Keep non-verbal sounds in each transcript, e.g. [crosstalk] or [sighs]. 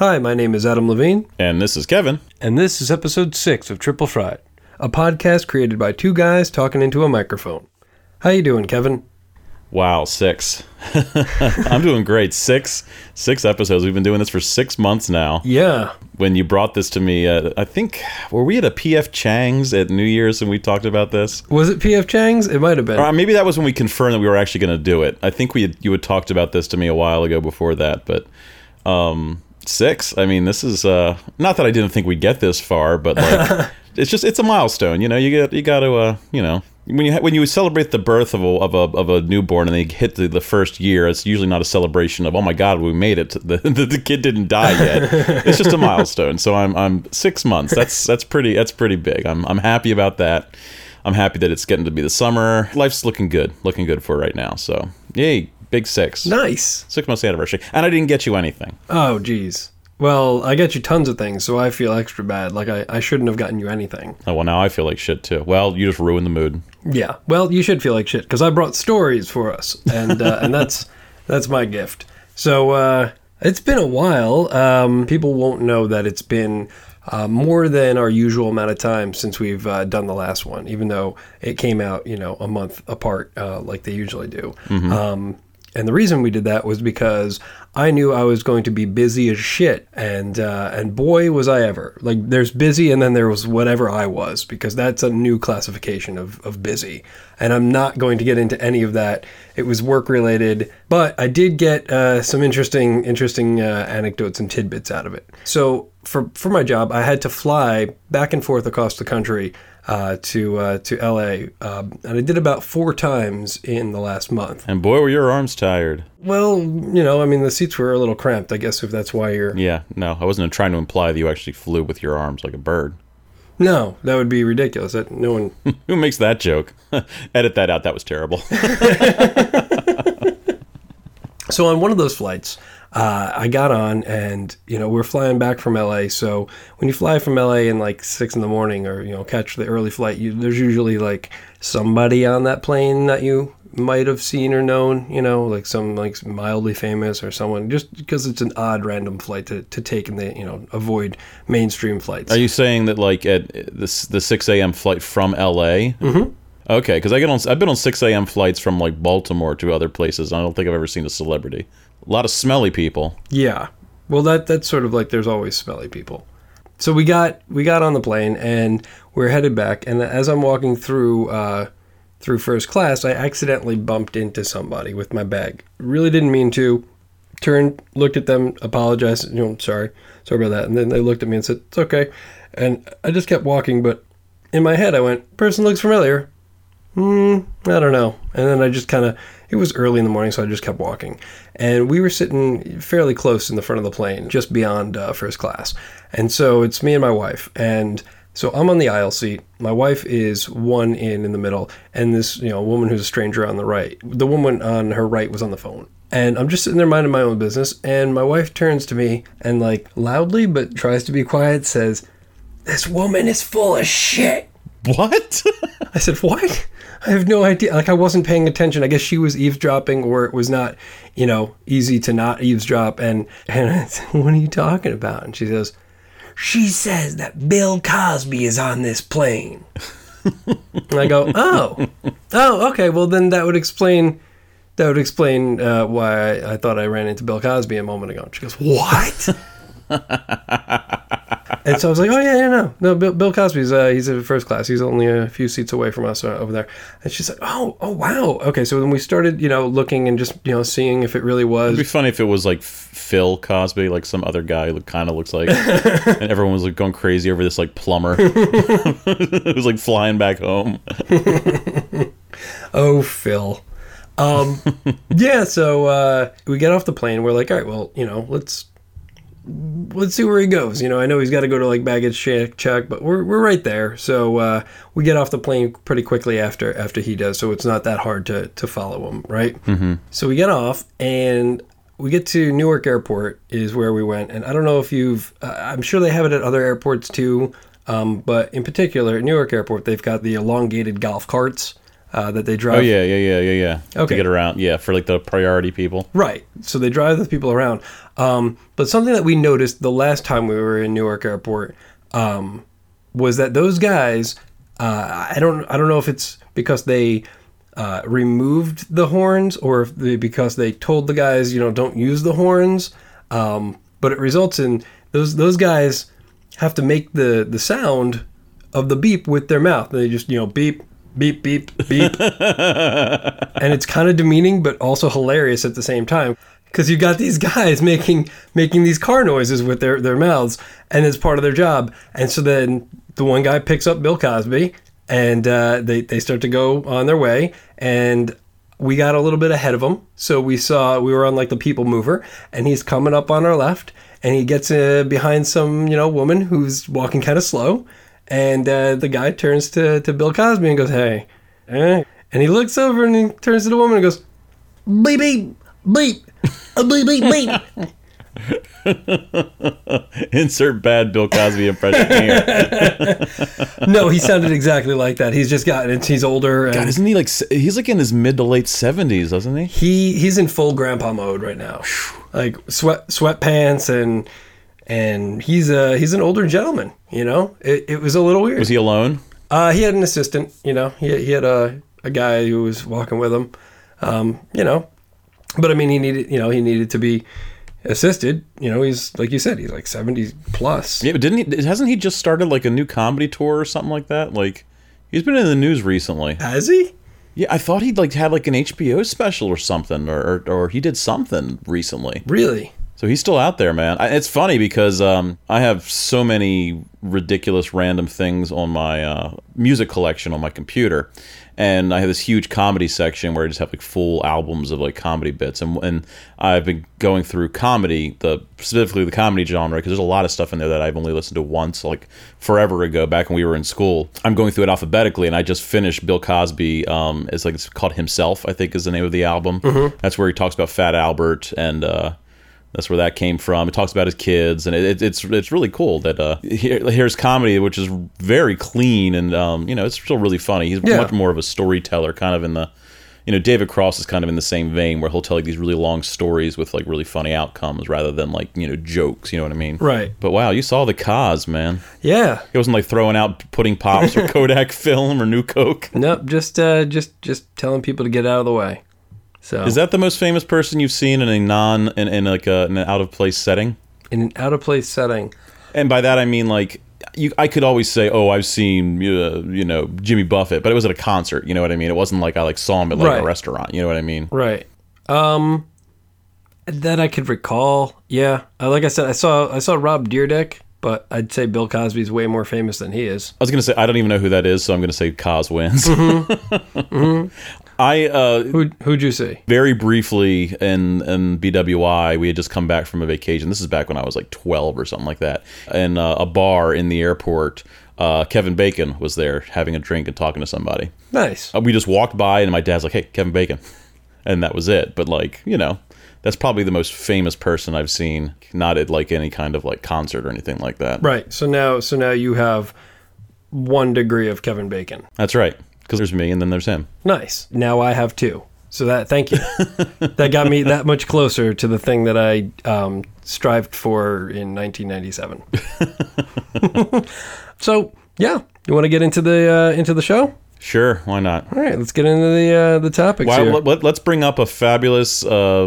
Hi, my name is Adam Levine, And this is Kevin. and this is episode six of Triple Fried, a podcast created by two guys talking into a microphone. How you doing, Kevin? Wow, six. [laughs] I'm doing great. Six, six episodes. We've been doing this for six months now. Yeah, When you brought this to me, uh, I think were we at a PF Chang's at New Year's and we talked about this? was it PF Chang's? It might have been. Or maybe that was when we confirmed that we were actually going to do it. I think we had, you had talked about this to me a while ago before that, but um, six. I mean, this is uh, not that I didn't think we'd get this far, but like, [laughs] it's just it's a milestone. You know, you get you got to uh, you know. When you ha- when you celebrate the birth of a of a, of a newborn and they hit the, the first year, it's usually not a celebration of oh my god we made it the, [laughs] the, the kid didn't die yet. [laughs] it's just a milestone. So I'm I'm six months. That's that's pretty that's pretty big. I'm I'm happy about that. I'm happy that it's getting to be the summer. Life's looking good, looking good for right now. So yay, big six, nice. six months anniversary, and I didn't get you anything. Oh, geez. Well, I get you tons of things, so I feel extra bad. Like I, I shouldn't have gotten you anything. Oh well, now I feel like shit too. Well, you just ruined the mood. Yeah. Well, you should feel like shit because I brought stories for us, and uh, and that's [laughs] that's my gift. So uh, it's been a while. Um, people won't know that it's been uh, more than our usual amount of time since we've uh, done the last one, even though it came out, you know, a month apart uh, like they usually do. Um, and the reason we did that was because I knew I was going to be busy as shit, and uh, and boy was I ever. Like there's busy, and then there was whatever I was, because that's a new classification of of busy. And I'm not going to get into any of that. It was work related, but I did get uh, some interesting interesting uh, anecdotes and tidbits out of it. So for for my job, I had to fly back and forth across the country uh, to uh, to LA, um, and I did about four times in the last month. And boy, were your arms tired. Well, you know, I mean, the seats were a little cramped. I guess if that's why you're. Yeah, no, I wasn't trying to imply that you actually flew with your arms like a bird. No, that would be ridiculous. That no one. [laughs] Who makes that joke? [laughs] Edit that out. That was terrible. [laughs] so on one of those flights, uh, I got on, and you know, we're flying back from LA. So when you fly from LA in like six in the morning, or you know, catch the early flight, you, there's usually like somebody on that plane that you might have seen or known. You know, like some like mildly famous or someone, just because it's an odd random flight to, to take, and they you know avoid mainstream flights. Are you saying that like at this the six a.m. flight from L.A.? Mm-hmm. Okay, because I get on. I've been on six a.m. flights from like Baltimore to other places. And I don't think I've ever seen a celebrity. A lot of smelly people. Yeah. Well, that that's sort of like there's always smelly people. So we got we got on the plane and we're headed back. And as I'm walking through uh, through first class, I accidentally bumped into somebody with my bag. Really didn't mean to. Turned, looked at them, apologized. You know, sorry, sorry about that. And then they looked at me and said, "It's okay." And I just kept walking, but in my head, I went, "Person looks familiar." Hmm, I don't know. And then I just kind of, it was early in the morning, so I just kept walking. And we were sitting fairly close in the front of the plane, just beyond uh, first class. And so it's me and my wife. And so I'm on the aisle seat. My wife is one in in the middle, and this, you know, woman who's a stranger on the right. The woman on her right was on the phone. And I'm just sitting there minding my own business. And my wife turns to me and, like, loudly, but tries to be quiet, says, This woman is full of shit. What? [laughs] I said, "What? I have no idea. Like I wasn't paying attention. I guess she was eavesdropping, or it was not, you know, easy to not eavesdrop." And and I said, "What are you talking about?" And she goes, "She says that Bill Cosby is on this plane." and I go, "Oh, oh, okay. Well, then that would explain." That would explain uh, why I, I thought I ran into Bill Cosby a moment ago. And she goes, "What?" And so I was like, "Oh yeah, yeah, no, no. Bill, Bill Cosby's uh, he's in first class. He's only a few seats away from us uh, over there." And she's like, "Oh, oh, wow. Okay." So then we started, you know, looking and just you know seeing if it really was. It'd be funny if it was like Phil Cosby, like some other guy who kind of looks like, [laughs] and everyone was like going crazy over this like plumber [laughs] who's like flying back home. [laughs] Oh, Phil. Um, yeah. So uh, we get off the plane. We're like, all right, well, you know, let's let's see where he goes. You know, I know he's got to go to like baggage check, check, but we're we're right there. So uh, we get off the plane pretty quickly after after he does. So it's not that hard to to follow him, right? Mm-hmm. So we get off and. We get to Newark Airport is where we went, and I don't know if you've. Uh, I'm sure they have it at other airports too, um, but in particular at Newark Airport, they've got the elongated golf carts uh, that they drive. Oh yeah, yeah, yeah, yeah, yeah. Okay. To get around, yeah, for like the priority people. Right. So they drive the people around. Um, but something that we noticed the last time we were in Newark Airport um, was that those guys. Uh, I don't. I don't know if it's because they uh, removed the horns or if they, because they told the guys, you know, don't use the horns. Um, but it results in those those guys have to make the the sound of the beep with their mouth. They just you know beep beep beep beep. [laughs] And it's kind of demeaning but also hilarious at the same time. Because you got these [laughs] guys making making these car noises with their their mouths and it's part of their job. And so then the one guy picks up bill cosby and uh, they, they start to go on their way and we got a little bit ahead of him so we saw we were on like the people mover and he's coming up on our left and he gets uh, behind some you know woman who's walking kind of slow and uh, the guy turns to, to bill cosby and goes hey eh? and he looks over and he turns to the woman and goes beep beep beep uh, beep beep beep [laughs] Insert bad Bill Cosby impression here. [laughs] no he sounded exactly like that he's just gotten it he's older and God, isn't he like? He's like in his mid to late seventies, doesn't he? he he's in full grandpa mode right now like sweat sweatpants and and he's a he's an older gentleman you know it, it was a little weird Was he alone? Uh, he had an assistant, you know. He, he had a, a guy who was walking with him, um, you know. But I mean, he needed, you know, he needed to be assisted. You know, he's like you said, he's like seventy plus. Yeah, but didn't he? Hasn't he just started like a new comedy tour or something like that? Like, he's been in the news recently. Has he? Yeah, I thought he'd like had like an HBO special or something, or or, or he did something recently. Really? So he's still out there, man. I, it's funny because um, I have so many ridiculous random things on my uh, music collection on my computer, and I have this huge comedy section where I just have like full albums of like comedy bits, and and I've been going through comedy, the specifically the comedy genre, because there's a lot of stuff in there that I've only listened to once, like forever ago, back when we were in school. I'm going through it alphabetically, and I just finished Bill Cosby. Um, it's like it's called Himself, I think, is the name of the album. That's where he talks about Fat Albert and. Uh, that's where that came from. It talks about his kids, and it, it, it's it's really cool that uh, here, here's comedy, which is very clean, and um, you know it's still really funny. He's Yeah. much more of a storyteller, kind of in the, you know, David Cross is kind of in the same vein where he'll tell like these really long stories with like really funny outcomes rather than like you know jokes. You know what I mean? Right. But wow, you saw the Cos, man. Yeah. It wasn't like throwing out pudding pops or [laughs] Kodak film or New Coke. Nope. Just uh, just just telling people to get out of the way. So Is that the most famous person you've seen in a non in, in like a, in an out of place setting? in an out of place setting. And by that I mean like you, I could always say, "Oh, I've seen uh, you know Jimmy Buffett," but it was at a concert. You know what I mean? It wasn't like I like saw him at like Right. a restaurant. You know what I mean? Right. Um, that I could recall. Yeah. Uh, like I said, I saw I saw Rob Dyrdek, but I'd say Bill Cosby's way more famous than he is. I was gonna say I don't even know who that is, so I'm gonna say Cos wins. [laughs] I uh, Who who'd you see? very briefly in in BWI, we had just come back from a vacation. This is back when I was like 12 or something like that. In uh, a bar in the airport, uh, Kevin Bacon was there having a drink and talking to somebody. Nice. Uh, we just walked by, and my dad's like, "Hey, Kevin Bacon," and that was it. But like, you know, that's probably the most famous person I've seen, not at like any kind of like concert or anything like that. Right. So now so now you have one degree of Kevin Bacon. That's right. Because there's me, and then there's him. Nice. Now I have two. So that thank you. [laughs] that got me that much closer to the thing that I um, strived for in 1997. [laughs] so yeah, you want to get into the uh, into the show? Sure, why not? All right, let's get into the uh, the topics here. let, us bring up a fabulous, uh,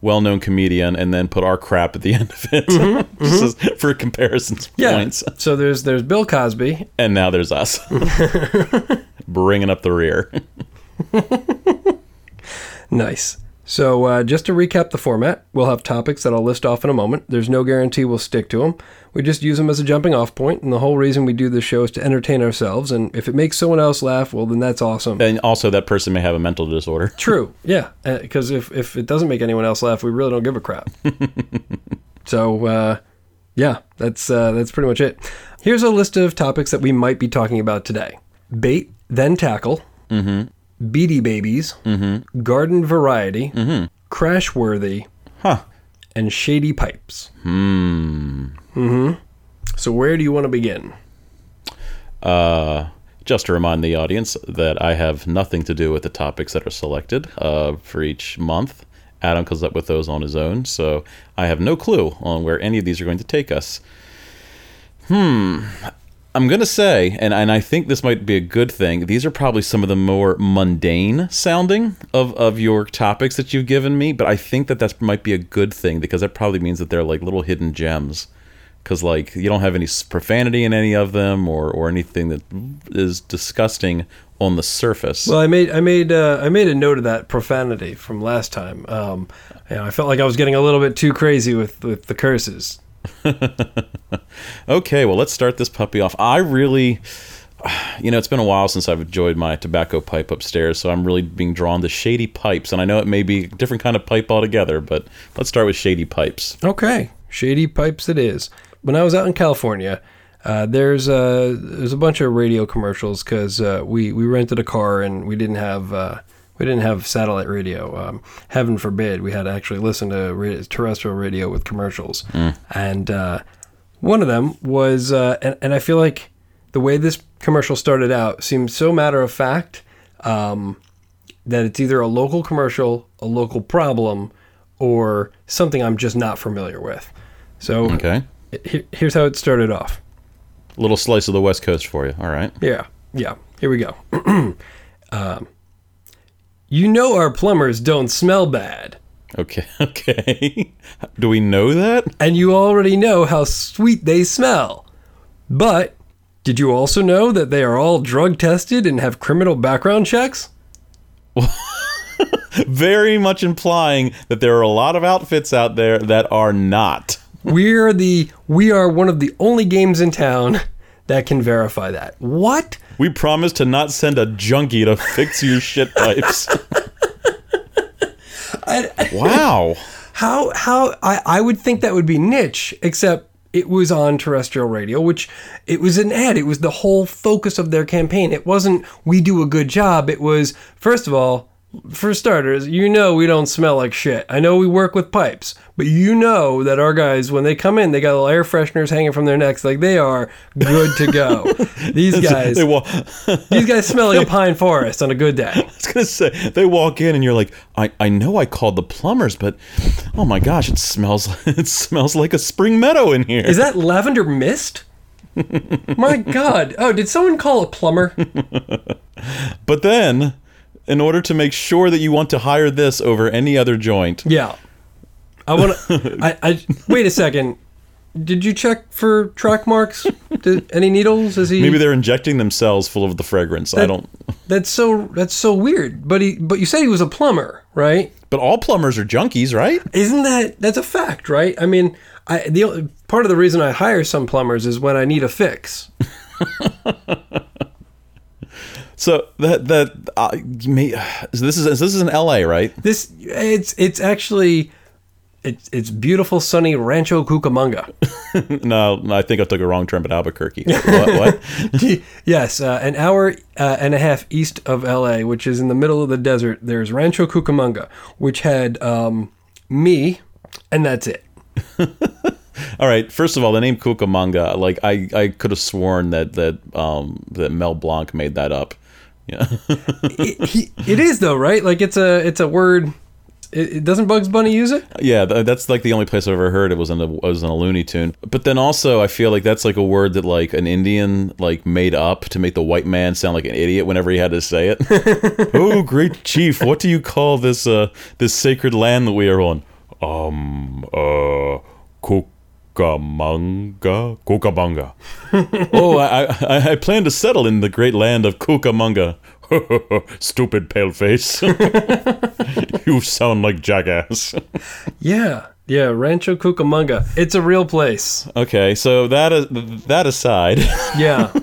well-respected, well-known comedian, and then put our crap at the [laughs] end of it, [laughs] Just as- for comparison's Mm-hmm, yeah. points. So there's there's Bill Cosby. And now there's us, [laughs] bringing up the rear. Nice. So uh, just to recap the format, we'll have topics that I'll list off in a moment. There's no guarantee we'll stick to them. We just use them as a jumping off point, and the whole reason we do this show is to entertain ourselves. And if it makes someone else laugh, well, then that's awesome. And also, that person may have a mental disorder. [laughs] True. Yeah. Because if, if it doesn't make anyone else laugh, we really don't give a crap. [laughs] so, uh, yeah, that's uh, that's pretty much it. Here's a list of topics that we might be talking about today: bait, then tackle, beady babies, garden variety, crash worthy, Huh. and shady pipes. Hmm. Mm-hmm. So where do you want to begin? Uh, Just to remind the audience that I have nothing to do with the topics that are selected uh, for each month. Adam comes up with those on his own, so I have no clue on where any of these are going to take us. Hmm. I'm going to say, and, and I think this might be a good thing, these are probably some of the more mundane sounding of, of your topics that you've given me, but I think that that might be a good thing because that probably means that they're like little hidden gems. Because, like, you don't have any profanity in any of them or, or anything that is disgusting on the surface. Well, I made I made uh, I made a note of that profanity from last time. Um, you know, I felt like I was getting a little bit too crazy with, with the curses. [laughs] Okay, well, let's start this puppy off. I really, [sighs] you know, it's been a while since I've enjoyed my tobacco pipe upstairs, so I'm really being drawn to shady pipes. And I know it may be a different kind of pipe altogether, but let's start with shady pipes. Okay, shady pipes it is. When I was out in California, uh, there's a there's a bunch of radio commercials because uh, we we rented a car and we didn't have uh, we didn't have satellite radio. Um, heaven forbid we had to actually listen to terrestrial radio with commercials. And uh, one of them was, uh, and, and I feel like the way this commercial started out seems so matter of fact um, that it's either a local commercial, a local problem, or something I'm just not familiar with. So Okay. He- here's how it started off. little slice of the West Coast for you. All right. Yeah, yeah. Here we go. [clears throat] um, you know our plumbers don't smell bad, Okay. [laughs] Okay. Do we know that? and you already know how sweet they smell. But did you also know that they are all drug tested and have criminal background checks? [laughs] Very much implying that there are a lot of outfits out there that are not. We're the we are one of the only games in town that can verify that. What? We promise to not send a junkie to fix your shit pipes. I, Wow. How how I, I would think that would be niche, except it was on terrestrial radio, which it was an ad. It was the whole focus of their campaign. It wasn't we do a good job. It was first of all, for starters, you know we don't smell like shit. I know we work with pipes, but you know that our guys when they come in, they got little air fresheners hanging from their necks, like they are good to go. [laughs] These guys, They walk. [laughs] these guys smell like a pine forest on a good day. [laughs] I was gonna say they walk in and you're like, I, I know I called the plumbers, but oh my gosh, it smells it smells like a spring meadow in here. Is that lavender mist? My God! Oh, did someone call a plumber? but then, in order to make sure that you want to hire this over any other joint, Yeah, I want to. [laughs] I, I wait a second. Did you check for track marks? Did, any needles? Is he? maybe they're injecting themselves full of the fragrance. I don't. That's so. That's so weird. But he. But you said he was a plumber, right? But all plumbers are junkies, right? Isn't that? That's a fact, right? I mean, I the part of the reason I hire some plumbers is when I need a fix. [laughs] So that that uh, may, so this is this is in L.A. right? This it's it's actually. It's, it's beautiful sunny Rancho Cucamonga. [laughs] no, I think I took a wrong turn at Albuquerque. [laughs] what? what? [laughs] yes, uh, an hour uh, and a half east of LA, which is in the middle of the desert, there's Rancho Cucamonga, which had um, me, and that's it. All right. First of all, the name Cucamonga, like I, I could have sworn that that um that Mel Blanc made that up. Yeah. it, he, it is though, right? Like it's a it's a word. It, it doesn't Bugs Bunny use it? yeah, that's like the only place I've ever heard it was in a was in a Looney Tune. But then also, I feel like that's like a word that like an Indian like made up to make the white man sound like an idiot whenever he had to say it. [laughs] oh, great chief, what do you call this uh this sacred land that we are on? Um, uh, Cucamonga, Cucamonga. oh, I, I I plan to settle in the great land of Cucamonga. [laughs] Stupid paleface. [laughs] you sound like jackass. Yeah, yeah. Rancho Cucamonga. It's a real place. Okay, so that is, that aside, Yeah. [laughs]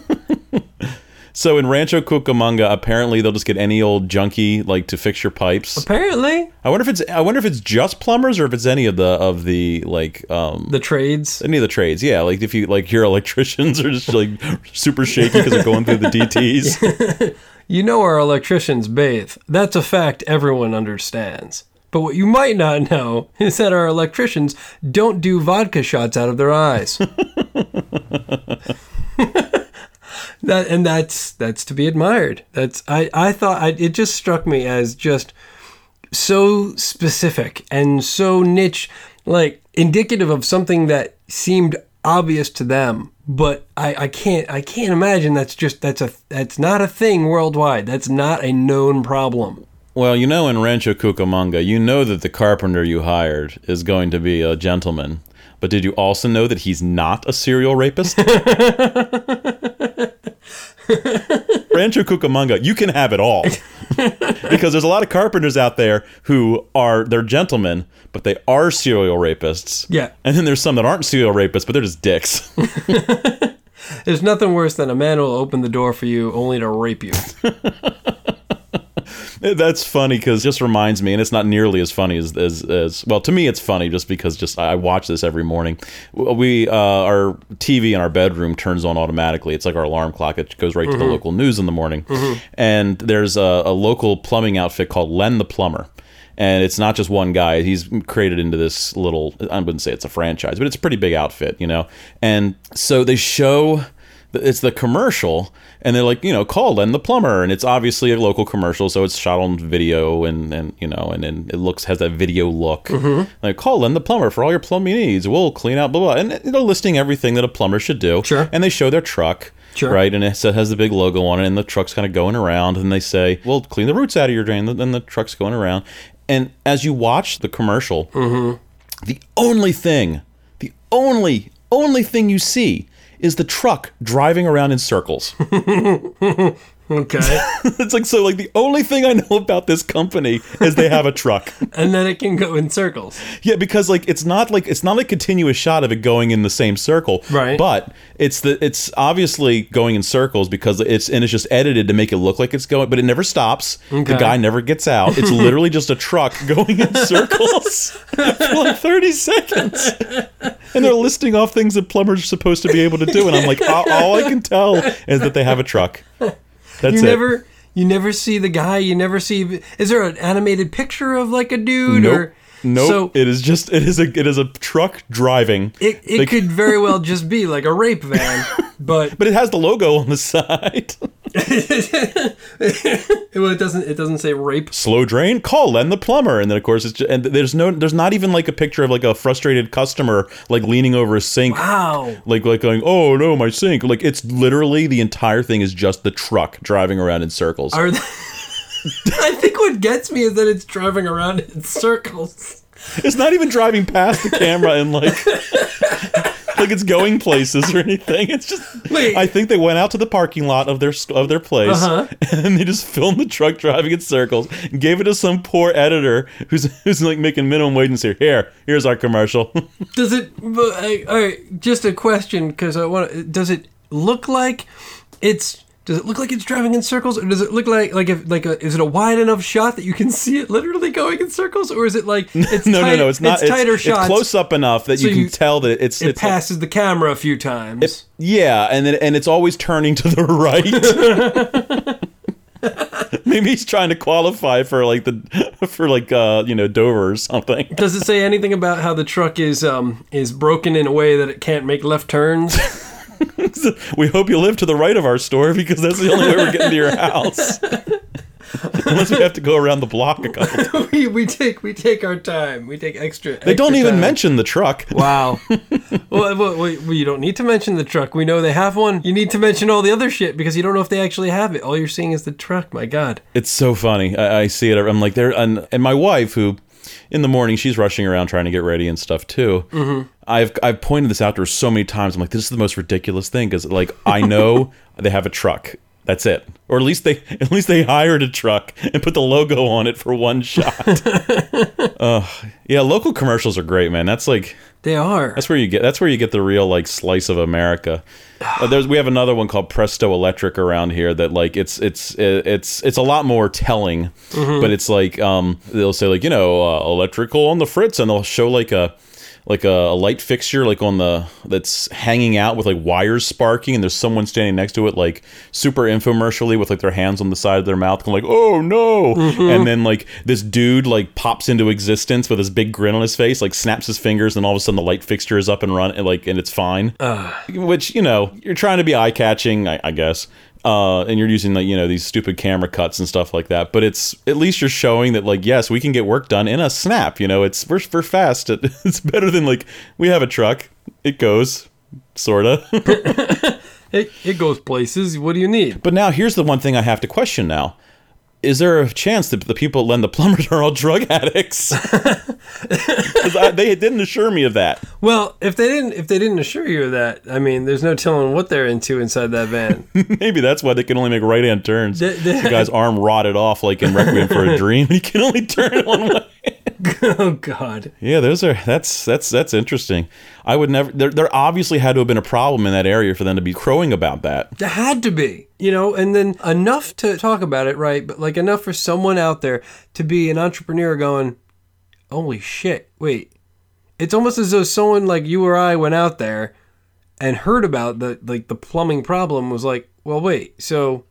so in Rancho Cucamonga, apparently they'll just get any old junkie like to fix your pipes. Apparently, I wonder if it's I wonder if it's just plumbers or if it's any of the of the like um the trades. any of the trades. Yeah, like if you like your [laughs] electricians are just like super shaky because they're going through the DTS. [laughs] You know our electricians bathe. That's a fact everyone understands. But what you might not know [laughs] is that our electricians don't do vodka shots out of their eyes. That and that's that's to be admired. That's I I thought I, it just struck me as just so specific and so niche, like indicative of something that seemed obvious to them. But I, I can't I can't imagine that's just that's a that's not a thing worldwide. That's not a known problem. Well, you know, in Rancho Cucamonga, you know that the carpenter you hired is going to be a gentleman. But did you also know that he's not a serial rapist? [laughs] [laughs] Rancho Cucamonga, you can have it all. [laughs] because there's a lot of carpenters out there who are they're gentlemen, but they are serial rapists. Yeah. And then there's some that aren't serial rapists, but they're just dicks. [laughs] There's nothing worse than a man who will open the door for you only to rape you. That's funny because it just reminds me, and it's not nearly as funny as, as, as well to me. It's funny just because just I watch this every morning. We uh, our TV in our bedroom turns on automatically. It's like our alarm clock. It goes right to the local news in the morning, and there's a, a local plumbing outfit called Len the Plumber. And it's not just one guy. He's created into this little, I wouldn't say it's a franchise, but it's a pretty big outfit, you know? And so they show it's the commercial and they're like you know call Len the plumber. And it's obviously a local commercial so it's shot on video and and you know and, and it looks has that video look. Mm-hmm. like call Len the plumber for all your plumbing needs. We'll clean out blah blah. And they're listing everything that a plumber should do. Sure. and they show their truck Sure. right? And it has the big logo on it. And the truck's kind of going around. And they say well clean the roots out of your drain. And then the truck's going around. And as you watch the commercial Mm-hmm. the only thing, the only, only thing you see is the truck driving around in circles. [laughs] Okay. [laughs] it's like so like the only thing I know about this company is they have a truck. [laughs] and then it can go in circles. Yeah, because like it's not like it's not a continuous shot of it going in the same circle. Right. But it's the it's obviously going in circles because it's and it's just edited to make it look like it's going, but it never stops. The guy never gets out. It's [laughs] literally just a truck going in circles for like 30 seconds. And they're listing off things that plumbers are supposed to be able to do. And I'm like, all, all I can tell is that they have a truck. That's You it. never you never see the guy, you never see is there an animated picture of like a dude Nope. or Nope. So it is just it is a it is a truck driving. it, it Like- could very well just be like a rape van, [laughs] but but it has the logo on the [laughs] side. [laughs] well, it doesn't it doesn't say rape. Slow drain, call Len the plumber, and then of course it's just, and there's no there's not even like a picture of like a frustrated customer like leaning over a sink, Wow. like like going oh no my sink. Like it's literally the entire thing is just the truck driving around in circles. Are th- [laughs] I think what gets me is that it's driving around in circles. It's not even driving past the camera and like [laughs] [laughs] like it's going places or anything. It's just Wait. I think they went out to the parking lot of their of their place Uh-huh. [laughs] and they just filmed the truck driving in circles and gave it to some poor editor who's who's like making minimum wage and here here's our commercial. [laughs] Does it? but, All right, just a question because I want. Does it look like it's? Does it look like it's driving in circles, or does it look like like if like a, is it a wide enough shot that you can see it literally going in circles, or is it like [laughs] it's no tight- no no it's not it's tighter it's, shots. close up enough that So you can you- tell that it's It it's passes the camera a few times. Yeah, and then and it's always turning to the [laughs] right. [laughs] Maybe he's trying to qualify for like the for like uh you know Dover or something. does it say anything about how the truck is um is broken in a way that it can't make left turns? [laughs] we hope you live to the right of our store because that's the only way we're getting to your house. [laughs] Unless we have to go around the block a couple. Times. [laughs] we, we take we take our time. We take extra. They don't even mention the truck. Wow. well, well, well, you don't need to mention the truck. We know they have one. You need to mention all the other shit because you don't know if they actually have it. All you're seeing is the truck. My God. It's so funny. I, I see it. I'm like there, and, and my wife, who in the morning she's rushing around trying to get ready and stuff too. Mm-hmm. I've I've pointed this out to her so many times. I'm like, this is the most ridiculous thing because like I [laughs] know they have a truck. That's it. Or at least they [laughs] at least they hired a truck and put the logo on it for one shot. [laughs] uh, yeah, local commercials are great, man. That's like They are. that's where you get that's where you get the real like slice of America. Uh, there's we have another one called Presto Electric around here that like it's it's it's it's a lot more telling, but it's like um they'll say like you know uh, electrical on the fritz and they'll show like a like a, a light fixture like on the that's hanging out with like wires sparking and there's someone standing next to it like super infomercially with like their hands on the side of their mouth going like oh no! Mm-hmm. And then like this dude like pops into existence with his big grin on his face like snaps his fingers and all of a sudden the light fixture is up and run and like and it's fine. Which you know you're trying to be eye catching I, I guess uh, and you're using like you know these stupid camera cuts and stuff like that. But it's at least you're showing that like yes, we can get work done in a snap. You know, it's we're, we're fast. [laughs] It's better than like we have a truck. It goes, sorta. [laughs] It, it goes places. What do you need? but now here's the one thing I have to question now. Is there a chance that the people that lend the plumbers [laughs] are all drug addicts? [laughs] I- they didn't assure me of that. Well, if they didn't, if they didn't assure you of that, I mean, there's no telling what they're into inside that van. [laughs] Maybe that's why they can only make right hand turns. The- the- the guy's arm rotted off like in Requiem for a Dream. He can only turn one way. [laughs] oh God. Yeah, those are that's that's that's interesting. I would never. There, there obviously had to have been a problem in that area for them to be crowing about that. There had to be, you know, and then enough to talk about it, right? But like enough for someone out there to be an entrepreneur going, holy shit, wait. It's almost as though someone like you or I went out there and heard about the like the plumbing problem was like, well, wait, so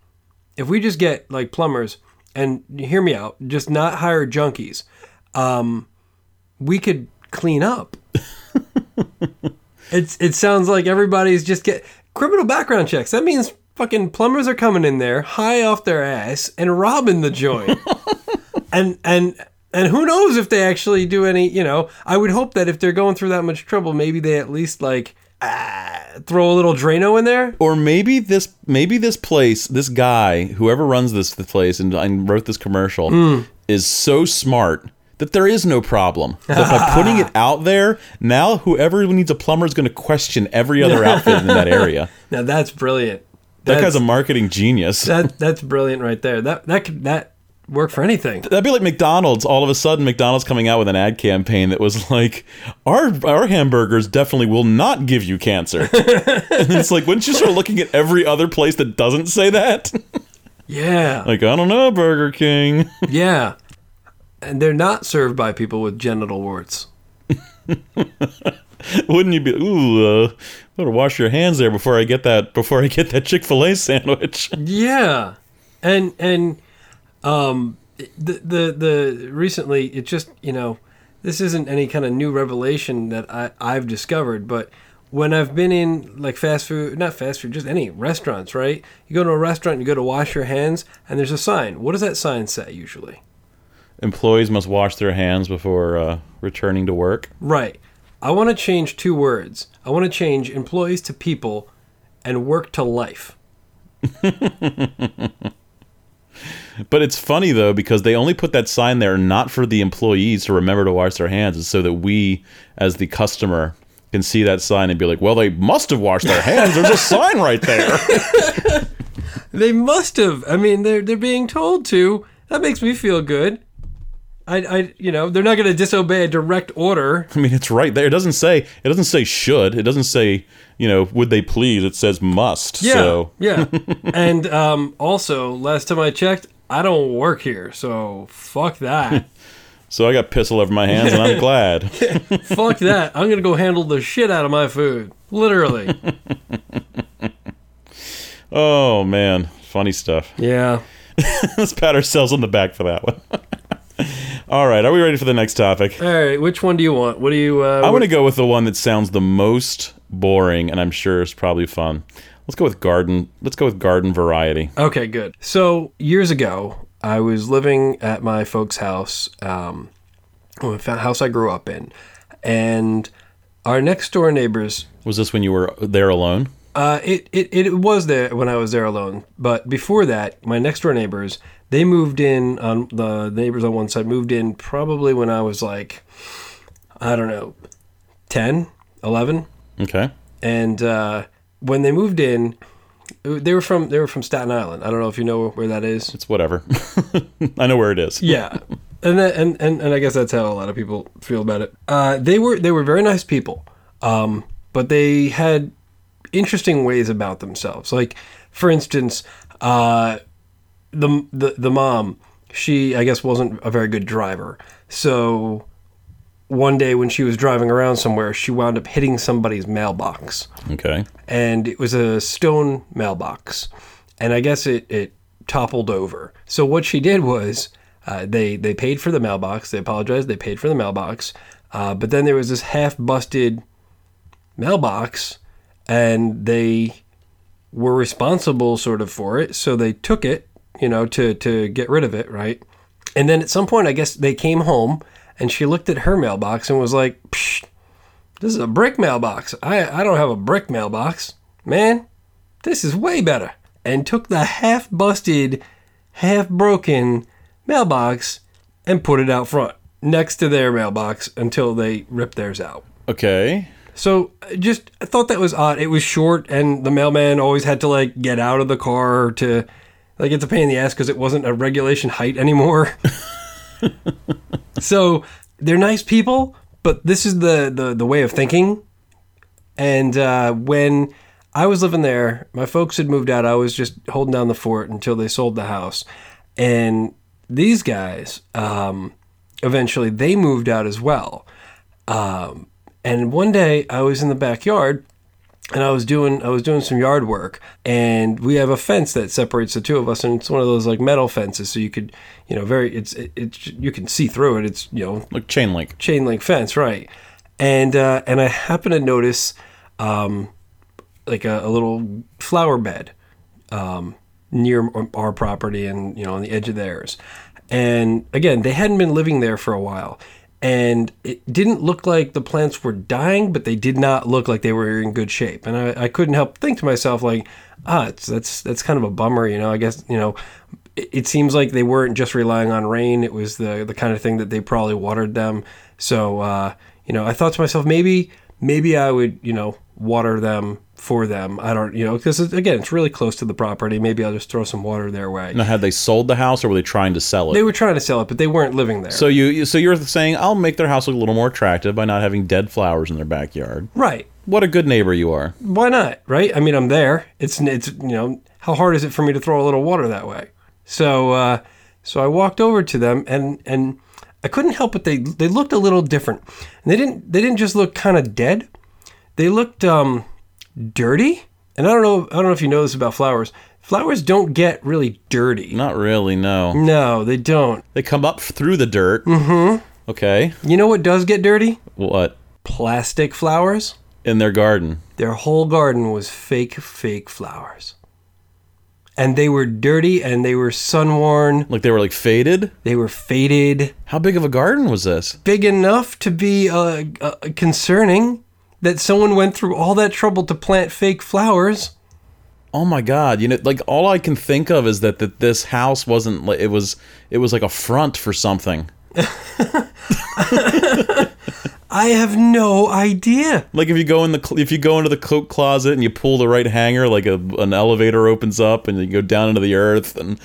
if we just get like plumbers and hear me out, just not hire junkies, um, we could clean up. It's it sounds like everybody's just get criminal background checks. That means fucking plumbers are coming in there high off their ass and robbing the joint. [laughs] and and and who knows if they actually do any, you know, I would hope that if they're going through that much trouble, maybe they at least like ah, throw a little Drano in there. Or maybe this maybe this place, this guy, whoever runs this place and, and wrote this commercial, is so smart that there is no problem. That by putting it [laughs] out there, now whoever needs a plumber is going to question every other outfit in that area. [laughs] Now that's brilliant. That guy's a marketing genius. that that's brilliant right there. That that could that work for anything. That'd be like McDonald's. All of a sudden, McDonald's coming out with an ad campaign that was like, "Our our hamburgers definitely will not give you cancer." [laughs] and it's like, wouldn't you start looking at every other place that doesn't say that? Yeah. like, I don't know, Burger King. Yeah. And they're not served by people with genital warts. [laughs] wouldn't you be? Ooh, uh, better wash your hands there before I get that before I get that [laughs] Chick Fil A sandwich. Yeah. And and um the the the recently it just, you know, this isn't any kind of new revelation that I I've discovered, but when I've been in like fast food, not fast food, just any restaurants, right? You go to a restaurant, you go to wash your hands, and there's a sign. What does that sign say usually? Employees must wash their hands before uh, returning to work. Right. I want to change two words. I want to change employees to people and work to life. [laughs] But it's funny though because they only put that sign there not for the employees to remember to wash their hands, it's so that we, as the customer, can see that sign and be like, "Well, they must have washed their hands. There's a sign right there." [laughs] They must have. I mean, they're they're being told to. That makes me feel good. I, I you know, they're not going to disobey a direct order. [laughs] I mean, it's right there. It doesn't say. It doesn't say should. It doesn't say. You know, would they please? It says must. Yeah, So yeah. [laughs] and um, also, last time I checked, I don't work here, so fuck that. [laughs] so I got piss all over my hands, and I'm glad. fuck that. I'm gonna go handle the shit out of my food, literally. Oh man, funny stuff. Yeah. Let's pat ourselves on the back for that one. All right, are we ready for the next topic? All right. Which one do you want? What do you? Uh, I'm going to go with the one that sounds the most boring, and I'm sure it's probably fun. Let's go with garden. Let's go with garden variety. Okay, good. So years ago, I was living at my folks' house, um, house I grew up in, and our next door neighbors. Was this when you were there alone? Uh, it, it it was there when I was there alone, but before that, my next door neighbors they moved in on the neighbors on one side moved in probably when I was like, I don't know, 10, 11. Okay. and uh, when they moved in, they were from they were from Staten Island. I don't know if you know where that is. It's whatever. [laughs] I know where it is. Yeah, and, that, and and and I guess that's how a lot of people feel about it. Uh, they were they were very nice people, um, but they had interesting ways about themselves. Like, for instance, uh, the the the mom, she I guess wasn't a very good driver, so one day when she was driving around somewhere, she wound up hitting somebody's mailbox. Okay. And it was a stone mailbox. And I guess it, it toppled over. So what she did was uh, they, they paid for the mailbox. They apologized. They paid for the mailbox. Uh, but then there was this half busted mailbox, and they were responsible sort of for it. So they took it, you know, to, to get rid of it, right? And then at some point, I guess they came home and she looked at her mailbox and was like, Psh, this is a brick mailbox. I, I don't have a brick mailbox. Man, this is way better. And took the half busted, half broken mailbox and put it out front next to their mailbox until they ripped theirs out. Okay. So just I thought that was odd. It was short, and the mailman always had to like get out of the car to like it's a pain in the ass because it wasn't a regulation height anymore. so they're nice people, but this is the the, the way of thinking. And uh, when I was living there, my folks had moved out. I was just holding down the fort until they sold the house, and these guys um, eventually they moved out as well. Um, and one day I was in the backyard and I was doing I was doing some yard work and we have a fence that separates the two of us and it's one of those like metal fences so you could you know very it's it, it's you can see through it it's you know Like chain link. chain link fence right. And uh, and I happened to notice um, like a, a little flower bed um, near our property and you know on the edge of theirs. And again they hadn't been living there for a while and it didn't look like the plants were dying but they did not look like they were in good shape. And i, I couldn't help think to myself like ah that's that's kind of a bummer you know i guess you know it, it seems like they weren't just relying on rain. It was the the kind of thing that they probably watered them. So uh, you know i thought to myself maybe maybe i would you know water them for them. I don't you know because again it's really close to the property. Maybe i'll just throw some water their way. Now, had they sold the house or were they trying to sell it? they were trying to sell it but they weren't living there. So you, so you're saying I'll make their house look a little more attractive by not having dead flowers in their backyard. right. What a good neighbor you are. why not right? I mean i'm there. It's it's you know how hard is it for me to throw a little water that way? So uh so i walked over to them and and i couldn't help but they they looked a little different. And they didn't they didn't just look kind of dead. They looked um dirty and i don't know i don't know if you know this about flowers flowers don't get really dirty Not really, no. no they don't They come up through the dirt. Mm-hmm. Okay. you know what does get dirty What? plastic flowers In their garden. Their whole garden was fake, fake flowers. And they were dirty and they were sun worn. Like they were like faded. They were faded, How big of a garden was this? big enough to be uh, uh, concerning that someone went through all that trouble to plant fake flowers. Oh my god! You know, like all I can think of is that that this house wasn't like it was. It was like a front for something. [laughs] I have no idea. Like if you go in the if you go into the coat closet and you pull the right hanger, like a, an elevator opens up and you go down into the earth and.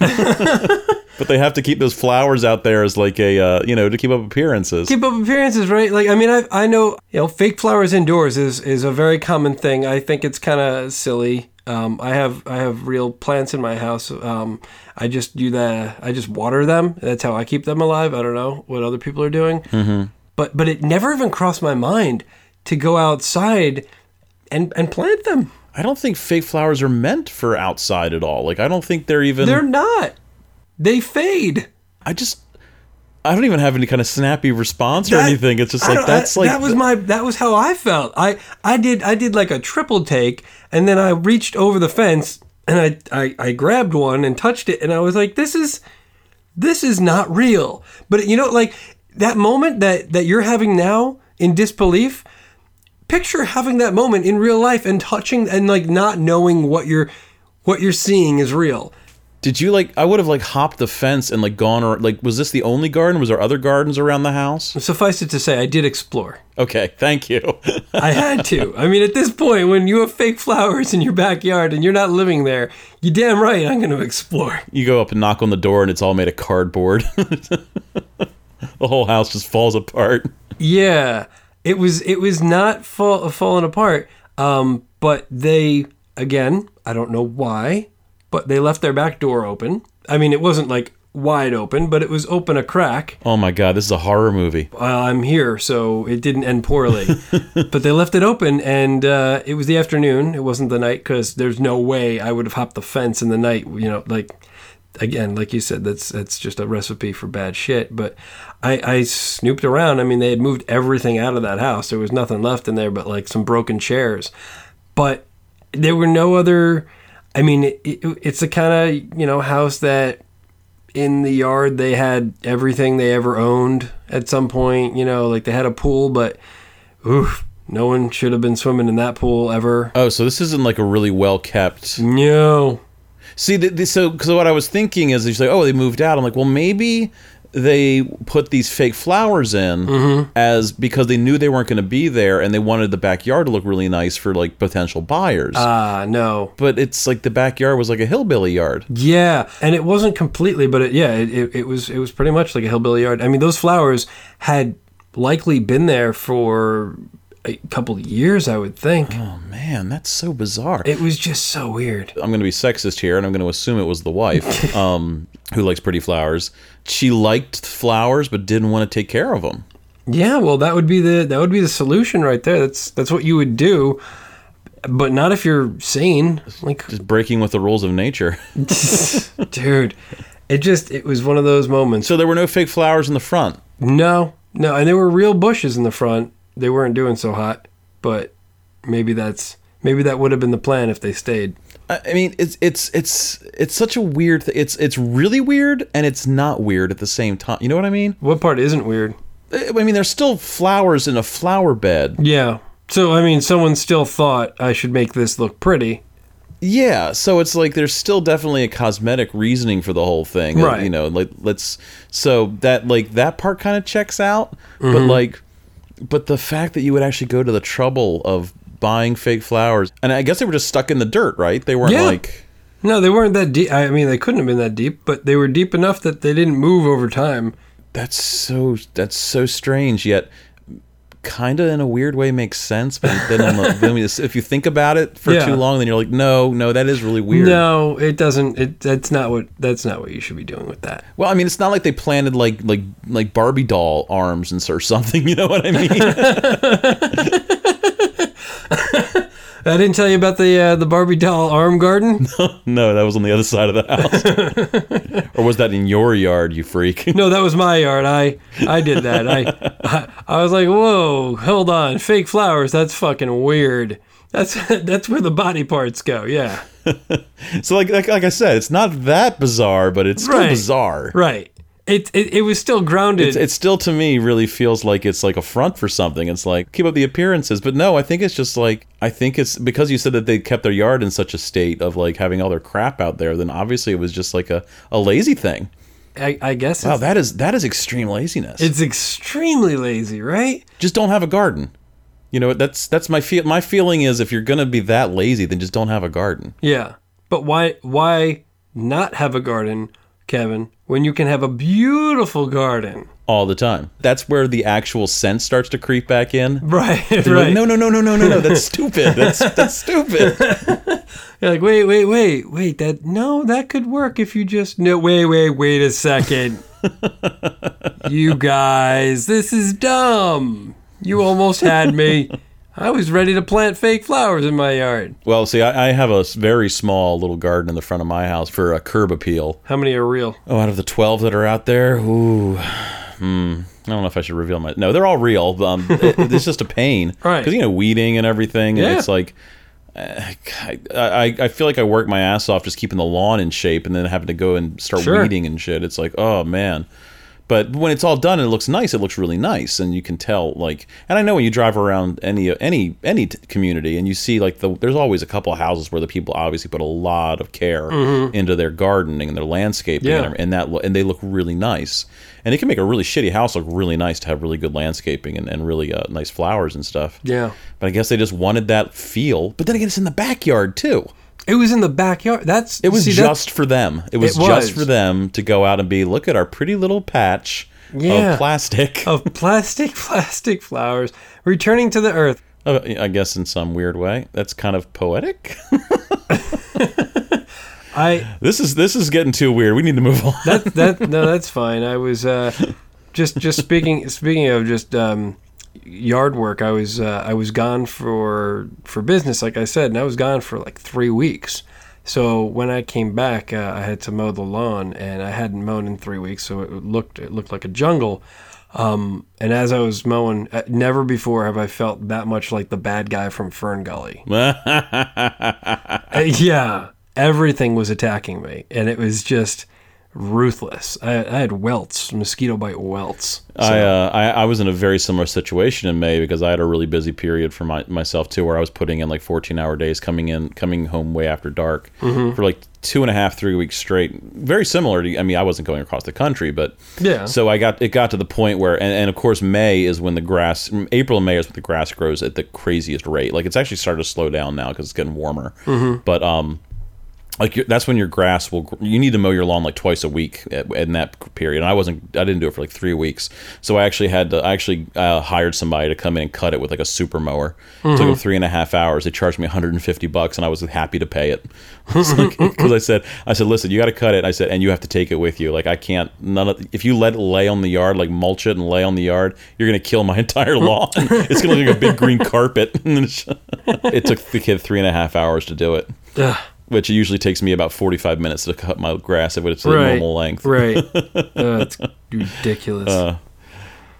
[laughs] [laughs] but they have to keep those flowers out there as like a uh, you know to keep up appearances. Keep up appearances, right? Like, I mean, I, I know, you know, fake flowers indoors is, is a very common thing. I think it's kind of silly. Um, I have I have real plants in my house. Um, I just do that. I just water them. That's how I keep them alive. I don't know what other people are doing. Mm-hmm. But but it never even crossed my mind to go outside and and plant them. I don't think fake flowers are meant for outside at all. Like I don't think they're even. They're not. They fade. I just. I don't even have any kind of snappy response or That- anything. It's just like that's I- like that was my that was how I felt. I I did I did like a triple take, and then I reached over the fence and I I, I grabbed one and touched it, and I was like, this is this is not real. But you know, like that moment that that you're having now in disbelief. Picture having that moment in real life and touching and like not knowing what you're what you're seeing is real. Did you like? I would have like hopped the fence and like gone or like was this the only garden? Was there other gardens around the house? Suffice it to say, I did explore. Okay, thank you. [laughs] I had to. I mean, at this point, when you have fake flowers in your backyard and you're not living there, you damn right I'm going to explore. you go up and knock on the door and it's all made of cardboard. [laughs] the whole house just falls apart. Yeah, it was it was not fall, falling apart. Um, but they again, I don't know why, but they left their back door open. I mean, it wasn't like wide open, but it was open a crack. Oh my god, this is a horror movie. Well, I'm here, so it didn't end poorly. [laughs] but they left it open, and uh, it was the afternoon. It wasn't the night because there's no way I would have hopped the fence in the night. You know, like again, like you said, that's that's just a recipe for bad shit. But I, I snooped around. I mean, they had moved everything out of that house. There was nothing left in there but like some broken chairs. But there were no other. I mean, it, it, it's the kind of you know house that in the yard they had everything they ever owned at some point. You know, like they had a pool, but oof, no one should have been swimming in that pool ever. Oh, so this isn't like a really well kept. No. See, the, the, so because what I was thinking is, he's like, oh, they moved out. I'm like, well, maybe they put these fake flowers in Mm-hmm. as because they knew they weren't going to be there, and they wanted the backyard to look really nice for like potential buyers. Ah, no. but it's like the backyard was like a hillbilly yard. Yeah, and it wasn't completely, but it, yeah, it, it, it was it was pretty much like a hillbilly yard. I mean, those flowers had likely been there for a couple of years, I would think. Oh man, that's so bizarre. It was just so weird. I'm going to be sexist here, and I'm going to assume it was the wife [laughs] um, who likes pretty flowers. She liked flowers, but didn't want to take care of them. Yeah, well, that would be the that would be the solution right there. That's that's what you would do, but not if you're sane. Like, Just breaking with the rules of nature. [laughs] dude, it just it was one of those moments. So there were no fake flowers in the front. No, no, and there were real bushes in the front. They weren't doing so hot, but maybe that's maybe that would have been the plan if they stayed. I mean, it's it's it's it's such a weird. Th- it's it's really weird, and it's not weird at the same time. You know what I mean? What part isn't weird? I mean, there's still flowers in a flower bed. Yeah. So I mean, someone still thought I should make this look pretty. Yeah, so it's like there's still definitely a cosmetic reasoning for the whole thing. Right. You know, like let's so that like that part kind of checks out, but Mm-hmm. like but the fact that you would actually go to the trouble of buying fake flowers and I guess they were just stuck in the dirt, right? They weren't Yeah. like No, they weren't that deep. I mean, they couldn't have been that deep, but they were deep enough that they didn't move over time. that's so that's so strange yet kind of in a weird way makes sense but then, on the, then just, if you think about it for Yeah. too long then you're like no no that is really weird No, it doesn't. It that's not what that's not what you should be doing with that. Well, I mean, it's not like they planted like like like Barbie doll arms and or something. [laughs] You know what I mean? [laughs] I didn't tell you about the uh, the Barbie doll arm garden. [laughs] no, that was on the other side of the house. [laughs] or was that in your yard, you freak? [laughs] No, that was my yard. I I did that. I, I I was like, whoa, hold on, fake flowers. That's fucking weird. That's that's where the body parts go. Yeah, so like, like like I said, it's not that bizarre, but it's still Right. bizarre. right. It, it it was still grounded. It's, it still to me really feels like it's like a front for something. It's like keep up the appearances, but no, I think it's just like I think it's because you said that they kept their yard in such a state of like having all their crap out there. Then obviously it was just like a, a lazy thing. I, I guess Wow, it's, that is that is extreme laziness. it's extremely lazy, right? just don't have a garden. You know, that's that's my feel. My feeling is if you're gonna be that lazy, then just don't have a garden. Yeah, but why why not have a garden, Kevin, when you can have a beautiful garden? all the time. That's where the actual sense starts to creep back in. [laughs] Right, You're like, right. no, no, no, no, no, no, no. That's [laughs] stupid. That's that's stupid. [laughs] You're like, wait, wait, wait, wait. That no, that could work if you just no. Wait, wait, wait a second. you guys, this is dumb. You almost had me. I was ready to plant fake flowers in my yard. Well, see, I, I have a very small little garden in the front of my house for a curb appeal. How many are real? Oh, out of the twelve that are out there, ooh, hmm. I don't know if I should reveal my. No, they're all real. Um, [laughs] it- it's just a pain, [laughs] Right. Because you know, weeding and everything, and Yeah. it's like. uh, I, I I feel like I work my ass off just keeping the lawn in shape and then having to go and start Sure. weeding and shit. It's like, oh man. But when it's all done and it looks nice, it looks really nice, and you can tell. Like, and I know when you drive around any any any t- community and you see like the there's always a couple of houses where the people obviously put a lot of care into their gardening and their landscaping, Mm-hmm. Yeah. and, and that and they look really nice. And it can make a really shitty house look really nice to have really good landscaping and, and really uh, nice flowers and stuff. Yeah. But I guess they just wanted that feel. But then again, it's in the backyard too. It was in the backyard. That's It was see, just for them. It was It was. just for them to go out and be, look at our pretty little patch Yeah. of plastic. [laughs] of plastic, plastic flowers returning to the earth. Uh, I guess in some weird way. That's kind of poetic. [laughs] I [laughs] This is this is getting too weird. We need to move on. that that no, that's fine. I was uh, just just speaking speaking of just um, yard work. I was uh, I was gone for for business, like I said, and I was gone for like three weeks. So when I came back, uh, I had to mow the lawn, and I hadn't mown in three weeks, so it looked it looked like a jungle. Um, and as I was mowing, uh, never before have I felt that much like the bad guy from Fern Gully. [laughs] Uh, yeah, everything was attacking me, and it was just ruthless. I, I had welts, mosquito bite welts. I, uh, I I was in a very similar situation in May because I had a really busy period for my, myself too, where I was putting in like 14 hour days, coming in, coming home way after dark Mm-hmm. for like two and a half, three weeks straight. Very similar to, I mean, I wasn't going across the country, but Yeah. So I got it got to the point where, and, and of course, May is when the grass, April and May is when the grass grows at the craziest rate. Like it's actually started to slow down now because it's getting warmer. Mm-hmm. But um, like that's when your grass will you need to mow your lawn like twice a week at, in that period. And i wasn't i didn't do it for like three weeks. So i actually had to i actually uh, hired somebody to come in and cut it with like a super mower. Mm-hmm. took them three and a half hours. They charged me 150 bucks and i was happy to pay it. [laughs] Because [laughs] i said i said listen you got to cut it. I said and you have to take it with you. Like i can't none of if you let it lay on the yard like mulch it and lay on the yard you're gonna kill my [laughs] entire lawn. It's gonna look like a big green carpet. It took the kid three and a half hours to do it. Ugh, which usually takes me about 45 minutes to cut my grass if it's a right. normal length. Right. [laughs] Uh, it's ridiculous. Uh,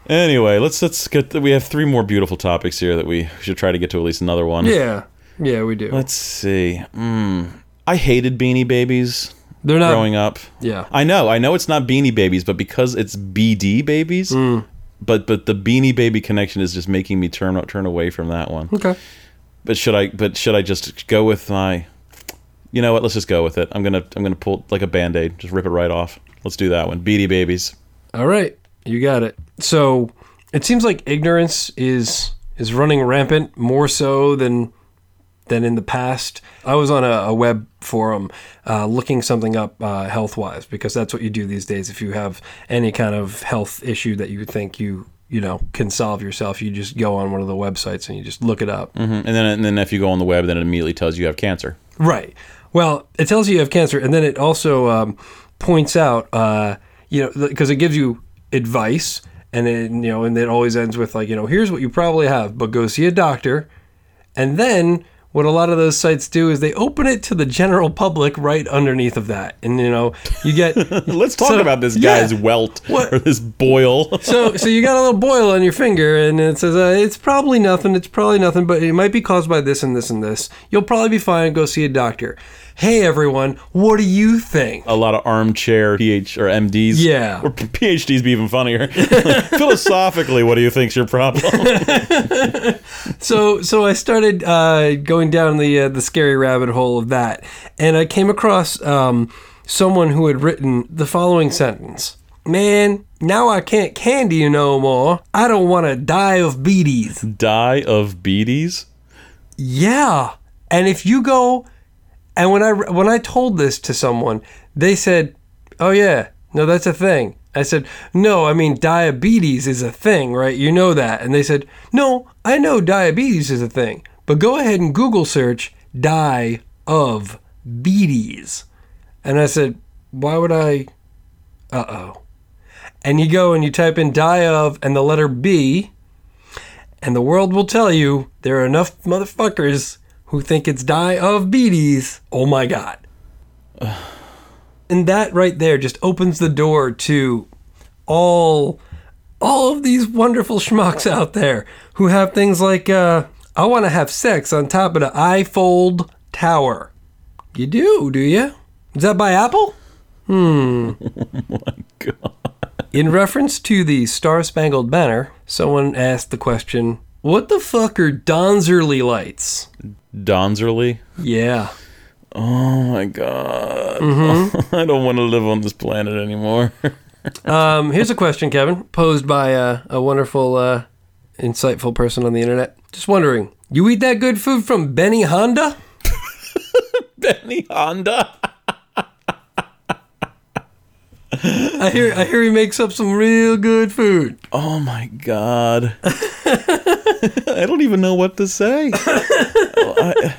Anyway, let's let's get we have three more beautiful topics here that we should try to get to at least another one. yeah. Yeah, we do. Let's see. Mm. I hated Beanie Babies They're not. growing up. Yeah. I know, I know it's not Beanie Babies, but because it's BD Babies, Mm. but but the Beanie Baby connection is just making me turn turn away from that one. Okay. But should I? But should I just go with my? You know what? Let's just go with it. I'm gonna I'm gonna pull like a band aid, just rip it right off. Let's do that one. Beady Babies. All right. You got it. So it seems like ignorance is is running rampant more so than than in the past. I was on a, a web forum uh, looking something up uh, health wise because that's what you do these days. If you have any kind of health issue that you think you you know can solve yourself, you just go on one of the websites and you just look it up. hmm And then and then if you go on the web, then it immediately tells you you have cancer. Right. Well, it tells you you have cancer, and then it also um, points out, uh, you know, because it gives you advice, and then you know, and it always ends with like, you know, here's what you probably have, but go see a doctor, and then what a lot of those sites do is they open it to the general public right underneath of that, and you know, you get [laughs] Let's talk So- about this yeah. guy's welt What? or this boil. [laughs] so so you got a little boil on your finger and it says uh, it's probably nothing it's probably nothing but it might be caused by this and this and this you'll probably be fine go see a doctor hey everyone what do you think a lot of armchair PH or MDs. Yeah. Or PhDs be even funnier. [laughs] Philosophically, what do you think's your problem? [laughs] so so I started uh, going down the uh, the scary rabbit hole of that, and I came across um, someone who had written the following sentence: "Man, now I can't candy you no more. I don't want to die of beaties." Die of beaties? Yeah, and if you go, and when I when I told this to someone, they said, "Oh yeah, no, that's a thing." I said, "No, I mean diabetes is a thing, right? You know that." And they said, "No, I know diabetes is a thing, but go ahead and Google search die of beaties." And I said, "Why would I?" Uh oh. And you go and you type in die of and the letter B, and the world will tell you there are enough motherfuckers who think it's die of beaties. Oh my god. and that right there just opens the door to all all of these wonderful schmucks out there who have things like uh I want to have sex on top of the iFold tower. You do, do you? Is that by Apple? Hmm. [laughs] In reference to the Star Spangled Banner, someone asked the question, What the fuck are Donzerly lights? Donzerly? Yeah. Oh my god. [laughs] I don't want to live on this planet anymore. [laughs] Um, here's a question, Kevin, posed by uh, a wonderful, uh, insightful person on the internet. Just wondering, you eat that good food from Benny Honda? [laughs] Benny Honda. I hear, I hear he makes up some real good food. Oh my god. [laughs] I don't even know what to say. [laughs] I,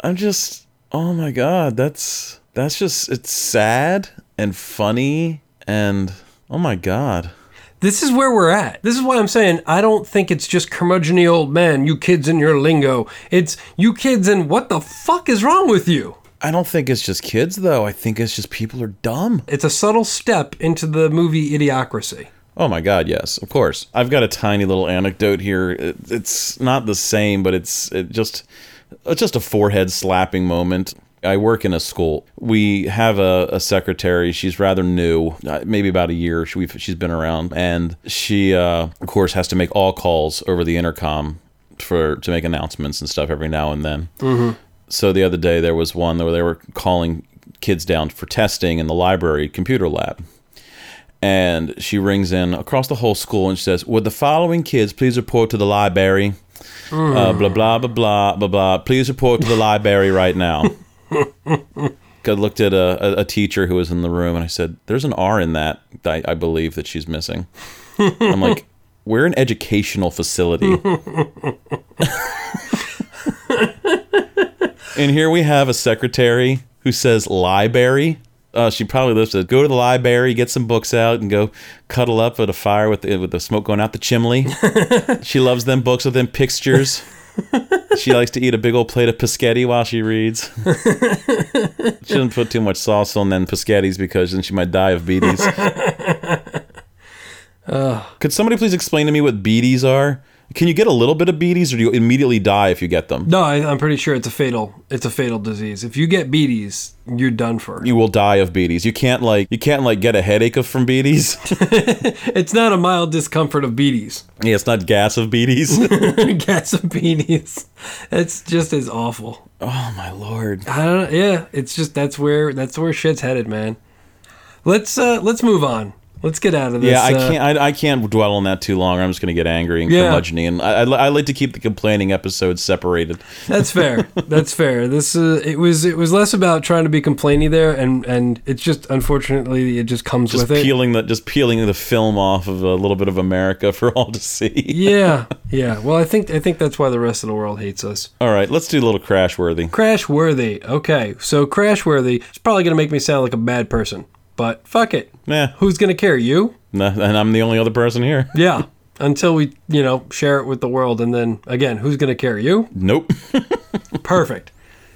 I'm just. Oh my god. That's that's just it's sad and funny and oh my god. This is where we're at. This is why I'm saying I don't think it's just curmudgeony old men, you kids and your lingo. It's you kids and what the fuck is wrong with you? I don't think it's just kids though. I think it's just people are dumb. It's a subtle step into the movie Idiocracy. Oh my god, yes, of course. I've got a tiny little anecdote here. It's not the same, but it's it just it's just a forehead slapping moment. I work in a school. We have a, a secretary. She's rather new, uh, maybe about a year. She, we've, she's been around, and she, uh, of course, has to make all calls over the intercom for to make announcements and stuff every now and then. So the other day there was one where they were calling kids down for testing in the library computer lab. And she rings in across the whole school and she says, Would the following kids please report to the library? Uh, blah, blah, blah, blah, blah, blah. Please report to the library right now. [laughs] I looked at a, a, teacher who was in the room and I said, There's an R in that, I, I believe, that she's missing. I'm like, [laughs] We're an educational facility. [laughs] and here we have a secretary who says library. Uh, she probably lives to go to the library, get some books out, and go cuddle up at a fire with the, with the smoke going out the chimney. [laughs] she loves them books with them pictures. she likes to eat a big old plate of pescetti while she reads. she doesn't put too much sauce on them pescettis because then she might die of beaties. [laughs] Could somebody please explain to me what beaties are? Can you get a little bit of beaties, or do you immediately die if you get them? No, I, I'm pretty sure it's a fatal. It's a fatal disease. If you get beaties, you're done for. You will die of beaties. You can't like you can't like get a headache of from beaties. [laughs] It's not a mild discomfort of beaties. yeah, it's not gas of beaties. [laughs] Gas of beaties. It's just as awful. oh my lord. I don't know. Yeah, it's just that's where that's where shit's headed, man. Let's uh let's move on. Let's get out of this. Yeah, I uh, can't. I, I can't dwell on that too long. I'm just going to get angry and Yeah. curmudgeony, and I, I, I like to keep the complaining episodes separated. [laughs] That's fair. That's fair. This uh, it was it was less about trying to be complaining there, and and it's just unfortunately it just comes Just with it. peeling the just peeling the film off of a little bit of America [laughs] for all to see. Yeah, [laughs] yeah. Well, I think I think that's why the rest of the world hates us. All right, let's do a little crash worthy. Crash worthy. Okay, so crash worthy. It's probably gonna make me sound like a bad person, but fuck it. Yeah, Who's gonna care? You? and I'm the only other person here. [laughs] Yeah. Until we, you know, share it with the world, and then again, who's gonna care? You? Nope. [laughs] Perfect.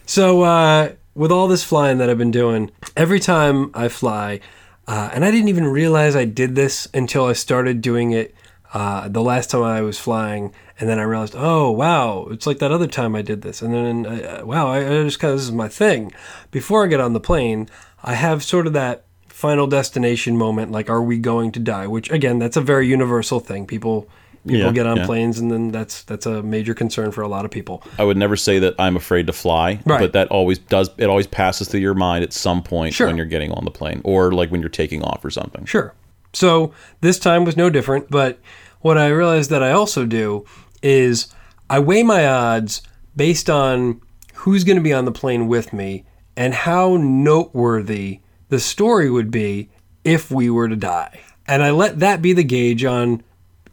So, uh, with all this flying that I've been doing, every time I fly, uh, and I didn't even realize I did this until I started doing it uh, the last time I was flying, and then I realized, oh wow, it's like that other time I did this, and then uh, wow, I, I just kind of this is my thing. Before I get on the plane, I have sort of that final destination moment, like are we going to die? Which again, that's a very universal thing. People people Yeah, get on yeah. planes, and then that's that's a major concern for a lot of people. I would never say that I'm afraid to fly, Right. but that always does. It always passes through your mind at some point Sure. when you're getting on the plane, or like when you're taking off or something. Sure. So this time was no different, but what I realized that I also do is I weigh my odds based on who's going to be on the plane with me and how noteworthy the story would be if we were to die. And I let that be the gauge on,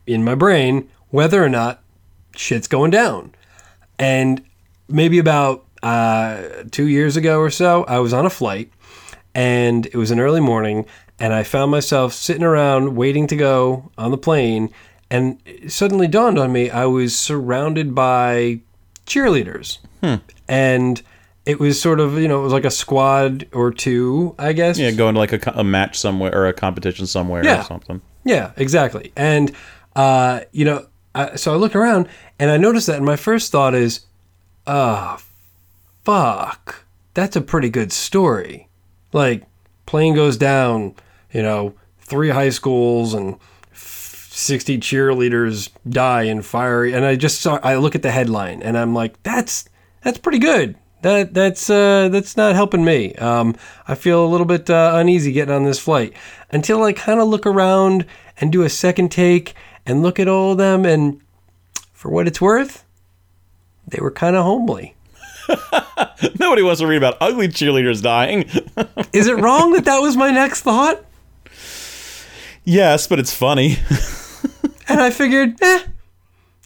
in my brain, whether or not shit's going down. And maybe about uh, two years ago or so, I was on a flight and it was an early morning and I found myself sitting around waiting to go on the plane and suddenly dawned on me I was surrounded by cheerleaders. And it was sort of, you know, it was like a squad or two, I guess. Yeah, going to like a, a match somewhere or a competition somewhere Yeah. or something. Yeah, exactly. And uh, you know, I, so I look around and I noticed that, and my first thought is, "Ah, fuck, that's a pretty good story." Like, plane goes down, you know, three high schools and sixty cheerleaders die in fiery, and I just saw. I look at the headline and I'm like, "That's that's pretty good." That that's uh, that's not helping me. Um, I feel a little bit uh, uneasy getting on this flight until I kind of look around and do a second take and look at all of them. And for what it's worth, they were kind of homely. [laughs] Nobody wants to read about ugly cheerleaders dying. [laughs] Is it wrong that that was my next thought? yes, but it's funny. [laughs] And I figured, eh,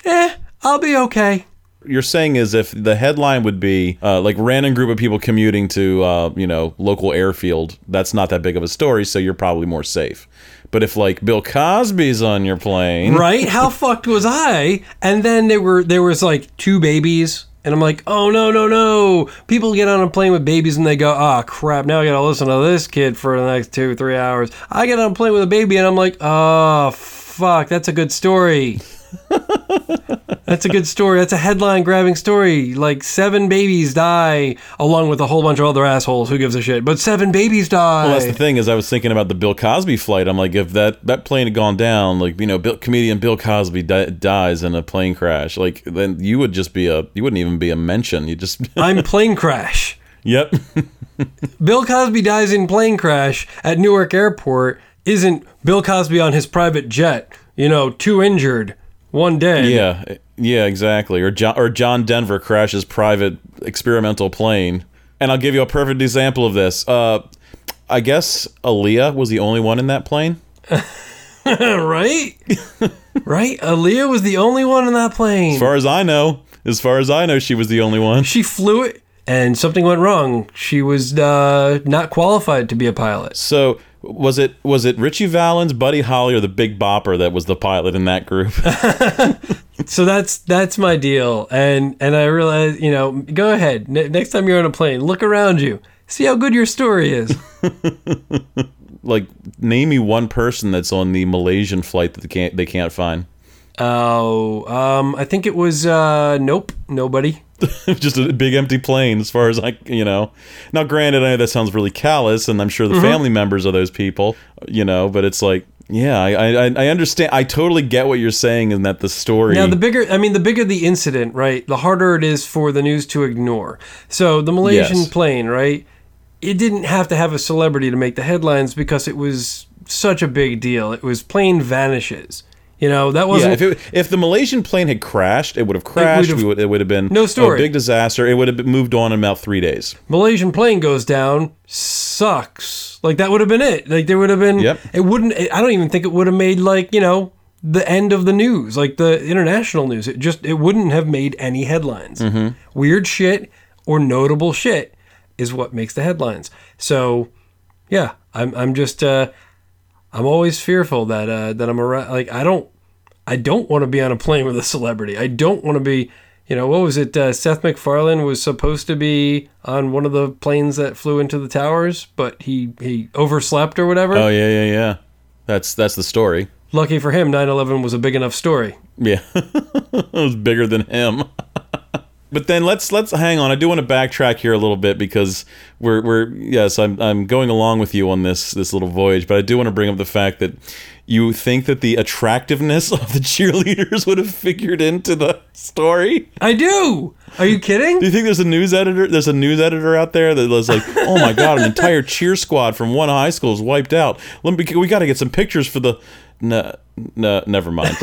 eh, I'll be okay. You're saying is if the headline would be uh, like random group of people commuting to uh, you know local airfield, that's not that big of a story, so you're probably more safe. But if like Bill Cosby's on your plane, [laughs] right? How fucked was I? And then there were there was like two babies, and I'm like, oh no no no! People get on a plane with babies and they go, ah crap! Now I gotta listen to this kid for the next two three hours. I get on a plane with a baby and I'm like, oh fuck! That's a good story. [laughs] That's a good story. That's a headline grabbing story. Like seven babies die along with a whole bunch of other assholes. Who gives a shit? But seven babies die. Well, that's the thing is, I was thinking about the Bill Cosby flight. I'm like, if that that plane had gone down, like you know, Bill, comedian Bill Cosby di- dies in a plane crash, like then you would just be a, you wouldn't even be a mention. You just, I'm [laughs] plane crash. yep, [laughs] Bill Cosby dies in plane crash at Newark Airport. Isn't Bill Cosby on his private jet? You know, two injured, one day. yeah, yeah, exactly. Or John or John Denver crashes private experimental plane. And I'll give you a perfect example of this. Uh, I guess Aaliyah was the only one in that plane. [laughs] right? right? Aaliyah was the only one in that plane. As far as I know, as far as I know, she was the only one. she flew it and something went wrong. She was uh, not qualified to be a pilot. So was it was it Ritchie Valens, Buddy Holly, or the Big Bopper that was the pilot in that group? [laughs] So that's that's my deal. And and I realize, you know, go ahead. Ne- next time you're on a plane, look around you. See how good your story is. [laughs] like, name me one person that's on the Malaysian flight that they can't they can't find. Oh, um, I think it was uh, nope, nobody. [laughs] Just a big empty plane, as far as I you know. Now, granted, I know that sounds really callous, and I'm sure the mm-hmm. family members of those people, you know, but it's like. Yeah, I, I I understand. I totally get what you're saying, and that the story. Now, the bigger, I mean, the bigger the incident, right? The harder it is for the news to ignore. So the Malaysian Yes. plane, right? It didn't have to have a celebrity to make the headlines because it was such a big deal. It was plane vanishes. You know, that wasn't. if it, if the Malaysian plane had crashed, it would have crashed. we would, it would have been No story. a big disaster. It would have moved on in about three days. Malaysian plane goes down sucks. Like that would have been it. Like there would have been. Yep. It wouldn't. I don't even think it would have made like you know the end of the news, like the international news. It just it wouldn't have made any headlines. Mm-hmm. Weird shit or notable shit is what makes the headlines. So yeah, I'm I'm just uh, I'm always fearful that uh, that I'm around. Like I don't I don't want to be on a plane with a celebrity. I don't want to be. You know, what was it? Uh, Seth MacFarlane was supposed to be on one of the planes that flew into the towers, but he, he overslept or whatever. Oh yeah, yeah, yeah. That's that's the story. Lucky for him, 9 11 was a big enough story. Yeah, [laughs] it was bigger than him. [laughs] but then let's let's hang on. I do want to backtrack here a little bit because we're we're yes, I'm I'm going along with you on this this little voyage, but I do want to bring up the fact that you think that the attractiveness of the [laughs] cheerleaders would have figured into the story. I do! Are you kidding? Do you think there's a news editor? There's a news editor out there that was like, "Oh my god, an entire cheer squad from one high school is wiped out. Let me, we got to get some pictures for the." No, no, never mind.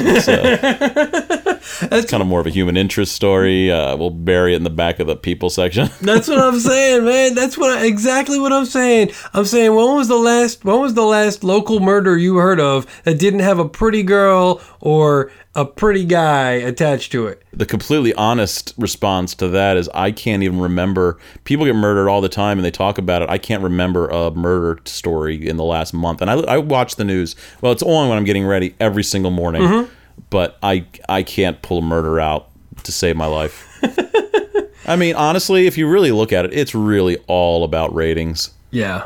It's, uh, kind of more of a human interest story. Uh, we'll bury it in the back of the people section. [laughs] That's what I'm saying, man. That's what I, exactly what I'm saying. I'm saying when was the last when was the last local murder you heard of that didn't have a pretty girl or a pretty guy attached to it? the completely honest response to that is I can't even remember. People get murdered all the time and they talk about it. I can't remember a murder story in the last month. And I, I watch the news. Well, it's on when I'm getting ready every single morning. But I I can't pull a murder out to save my life. [laughs] I mean, honestly, if you really look at it, it's really all about ratings. Yeah.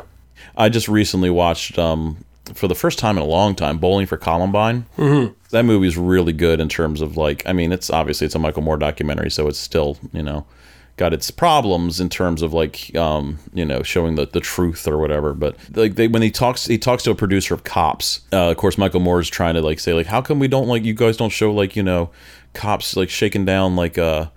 I just recently watched, um, for the first time in a long time, Bowling for Columbine. Mm-hmm. That movie is really good in terms of like, I mean, it's obviously it's a Michael Moore documentary, so it's still you know got its problems in terms of like um, you know showing the, the truth or whatever. But like they, when he talks, he talks to a producer of Cops. Uh, of course, Michael Moore is trying to like say like, how come we don't like you guys don't show like you know cops like shaking down like uh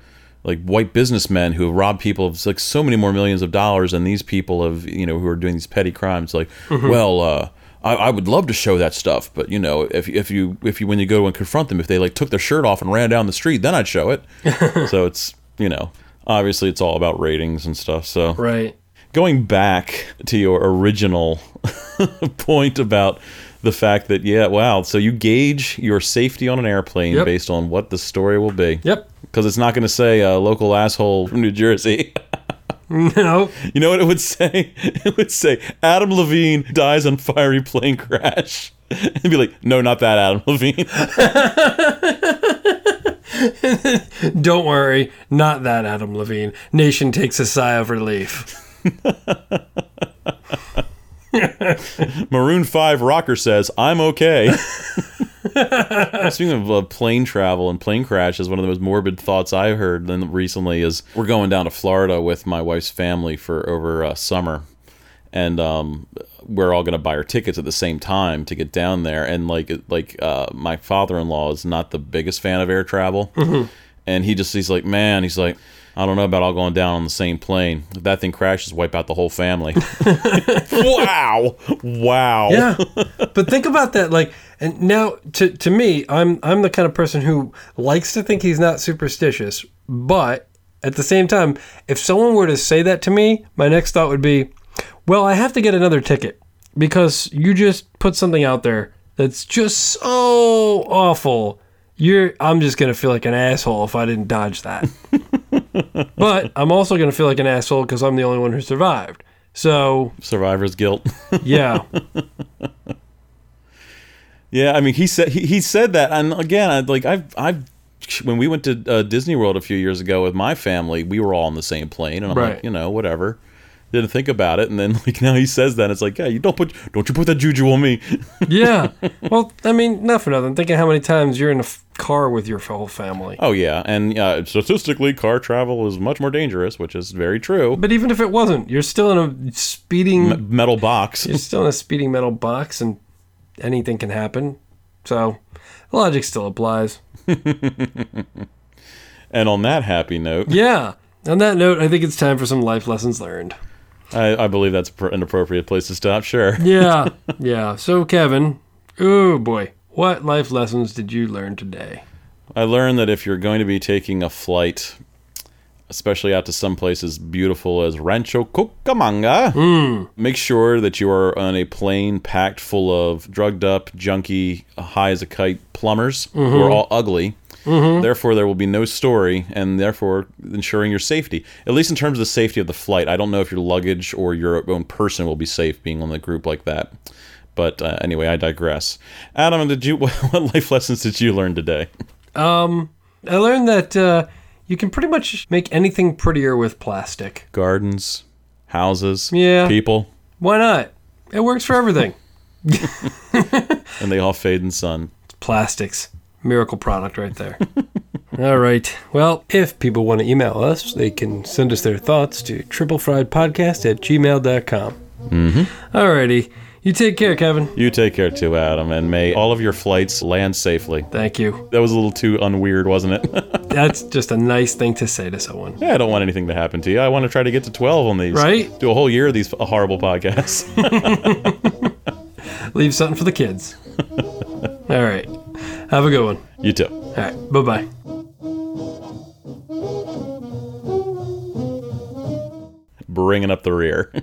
like white businessmen who have robbed people of like so many more millions of dollars than these people of you know who are doing these petty crimes like well uh I, I would love to show that stuff but you know if, if you if you when you go and confront them if they like took their shirt off and ran down the street then i'd show it [laughs] so it's you know obviously it's all about ratings and stuff so Right. going back to your original [laughs] point about the fact that yeah wow so you gauge your safety on an airplane Yep. based on what the story will be Yep. because it's not going to say uh, local asshole from New Jersey. [laughs] No. you know what it would say? It would say Adam Levine dies on fiery plane crash. [laughs] And be like, no, not that Adam Levine. [laughs] Don't worry, not that Adam Levine. Nation takes a sigh of relief. Maroon 5 rocker says, I'm okay. [laughs] Speaking of uh, plane travel and plane crashes, one of the most morbid thoughts I heard then recently is we're going down to Florida with my wife's family for over uh, summer, and um, we're all going to buy our tickets at the same time to get down there. And like like uh, my father in law is not the biggest fan of air travel, and he just he's like, man, he's like. I don't know about all going down on the same plane. If that thing crashes, wipe out the whole family. [laughs] wow. Wow. Yeah. but think about that like and now to to me, I'm I'm the kind of person who likes to think he's not superstitious, but at the same time, if someone were to say that to me, my next thought would be, well, I have to get another ticket because you just put something out there that's just so awful. You're I'm just going to feel like an asshole if I didn't dodge that. [laughs] but I'm also going to feel like an asshole because I'm the only one who survived. So, Survivor's guilt. [laughs] yeah. Yeah, I mean, he said he, he said that, and again, I, like I've I've when we went to uh, Disney World a few years ago with my family, we were all on the same plane, and I'm Right. like, you know, whatever. Didn't think about it, and then [laughs] like now he says that it's like, yeah, you don't put don't you put that juju on me. [laughs] Yeah. Well, I mean, not for nothing. Thinking how many times you're in a f- car with your whole family. oh yeah, and uh, statistically, car travel is much more dangerous, which is very true. But even if it wasn't, you're still in a speeding. Metal box. [laughs] you're still in a speeding metal box, and anything can happen. So, logic still applies. and on that happy note, Yeah. On that note, I think it's time for some life lessons learned. I, I believe that's an appropriate place to stop. Sure. [laughs] Yeah. yeah. So, Kevin, oh boy, what life lessons did you learn today? I learned that if you're going to be taking a flight, especially out to some places beautiful as Rancho Cucamonga, hmm. make sure that you are on a plane packed full of drugged up, junky, high as a kite plumbers who are mm-hmm. all ugly. Therefore, there will be no story, and therefore ensuring your safety. At least in terms of the safety of the flight. I don't know if your luggage or your own person will be safe being on the group like that. But uh, anyway, I digress. Adam, did you [laughs] what life lessons did you learn today? I learned that uh, you can pretty much make anything prettier with plastic. gardens, houses, Yeah. people, Why not? It works for everything. [laughs] and they all fade in sun. Plastics. Miracle product right there. [laughs] All right. Well, if people want to email us, they can send us their thoughts to triplefriedpodcast at gmail.com. Mm-hmm. All righty. You take care, Kevin. You take care too, Adam, and may all of your flights land safely. Thank you. That was a little too unweird, wasn't it? [laughs] That's just a nice thing to say to someone. yeah, I don't want anything to happen to you. I want to try to get to 12 on these. Right? Do a whole year of these horrible podcasts. [laughs] Leave something for the kids. All right. Have a good one. you too. All right. Bye bye. Bringing up the rear. [laughs]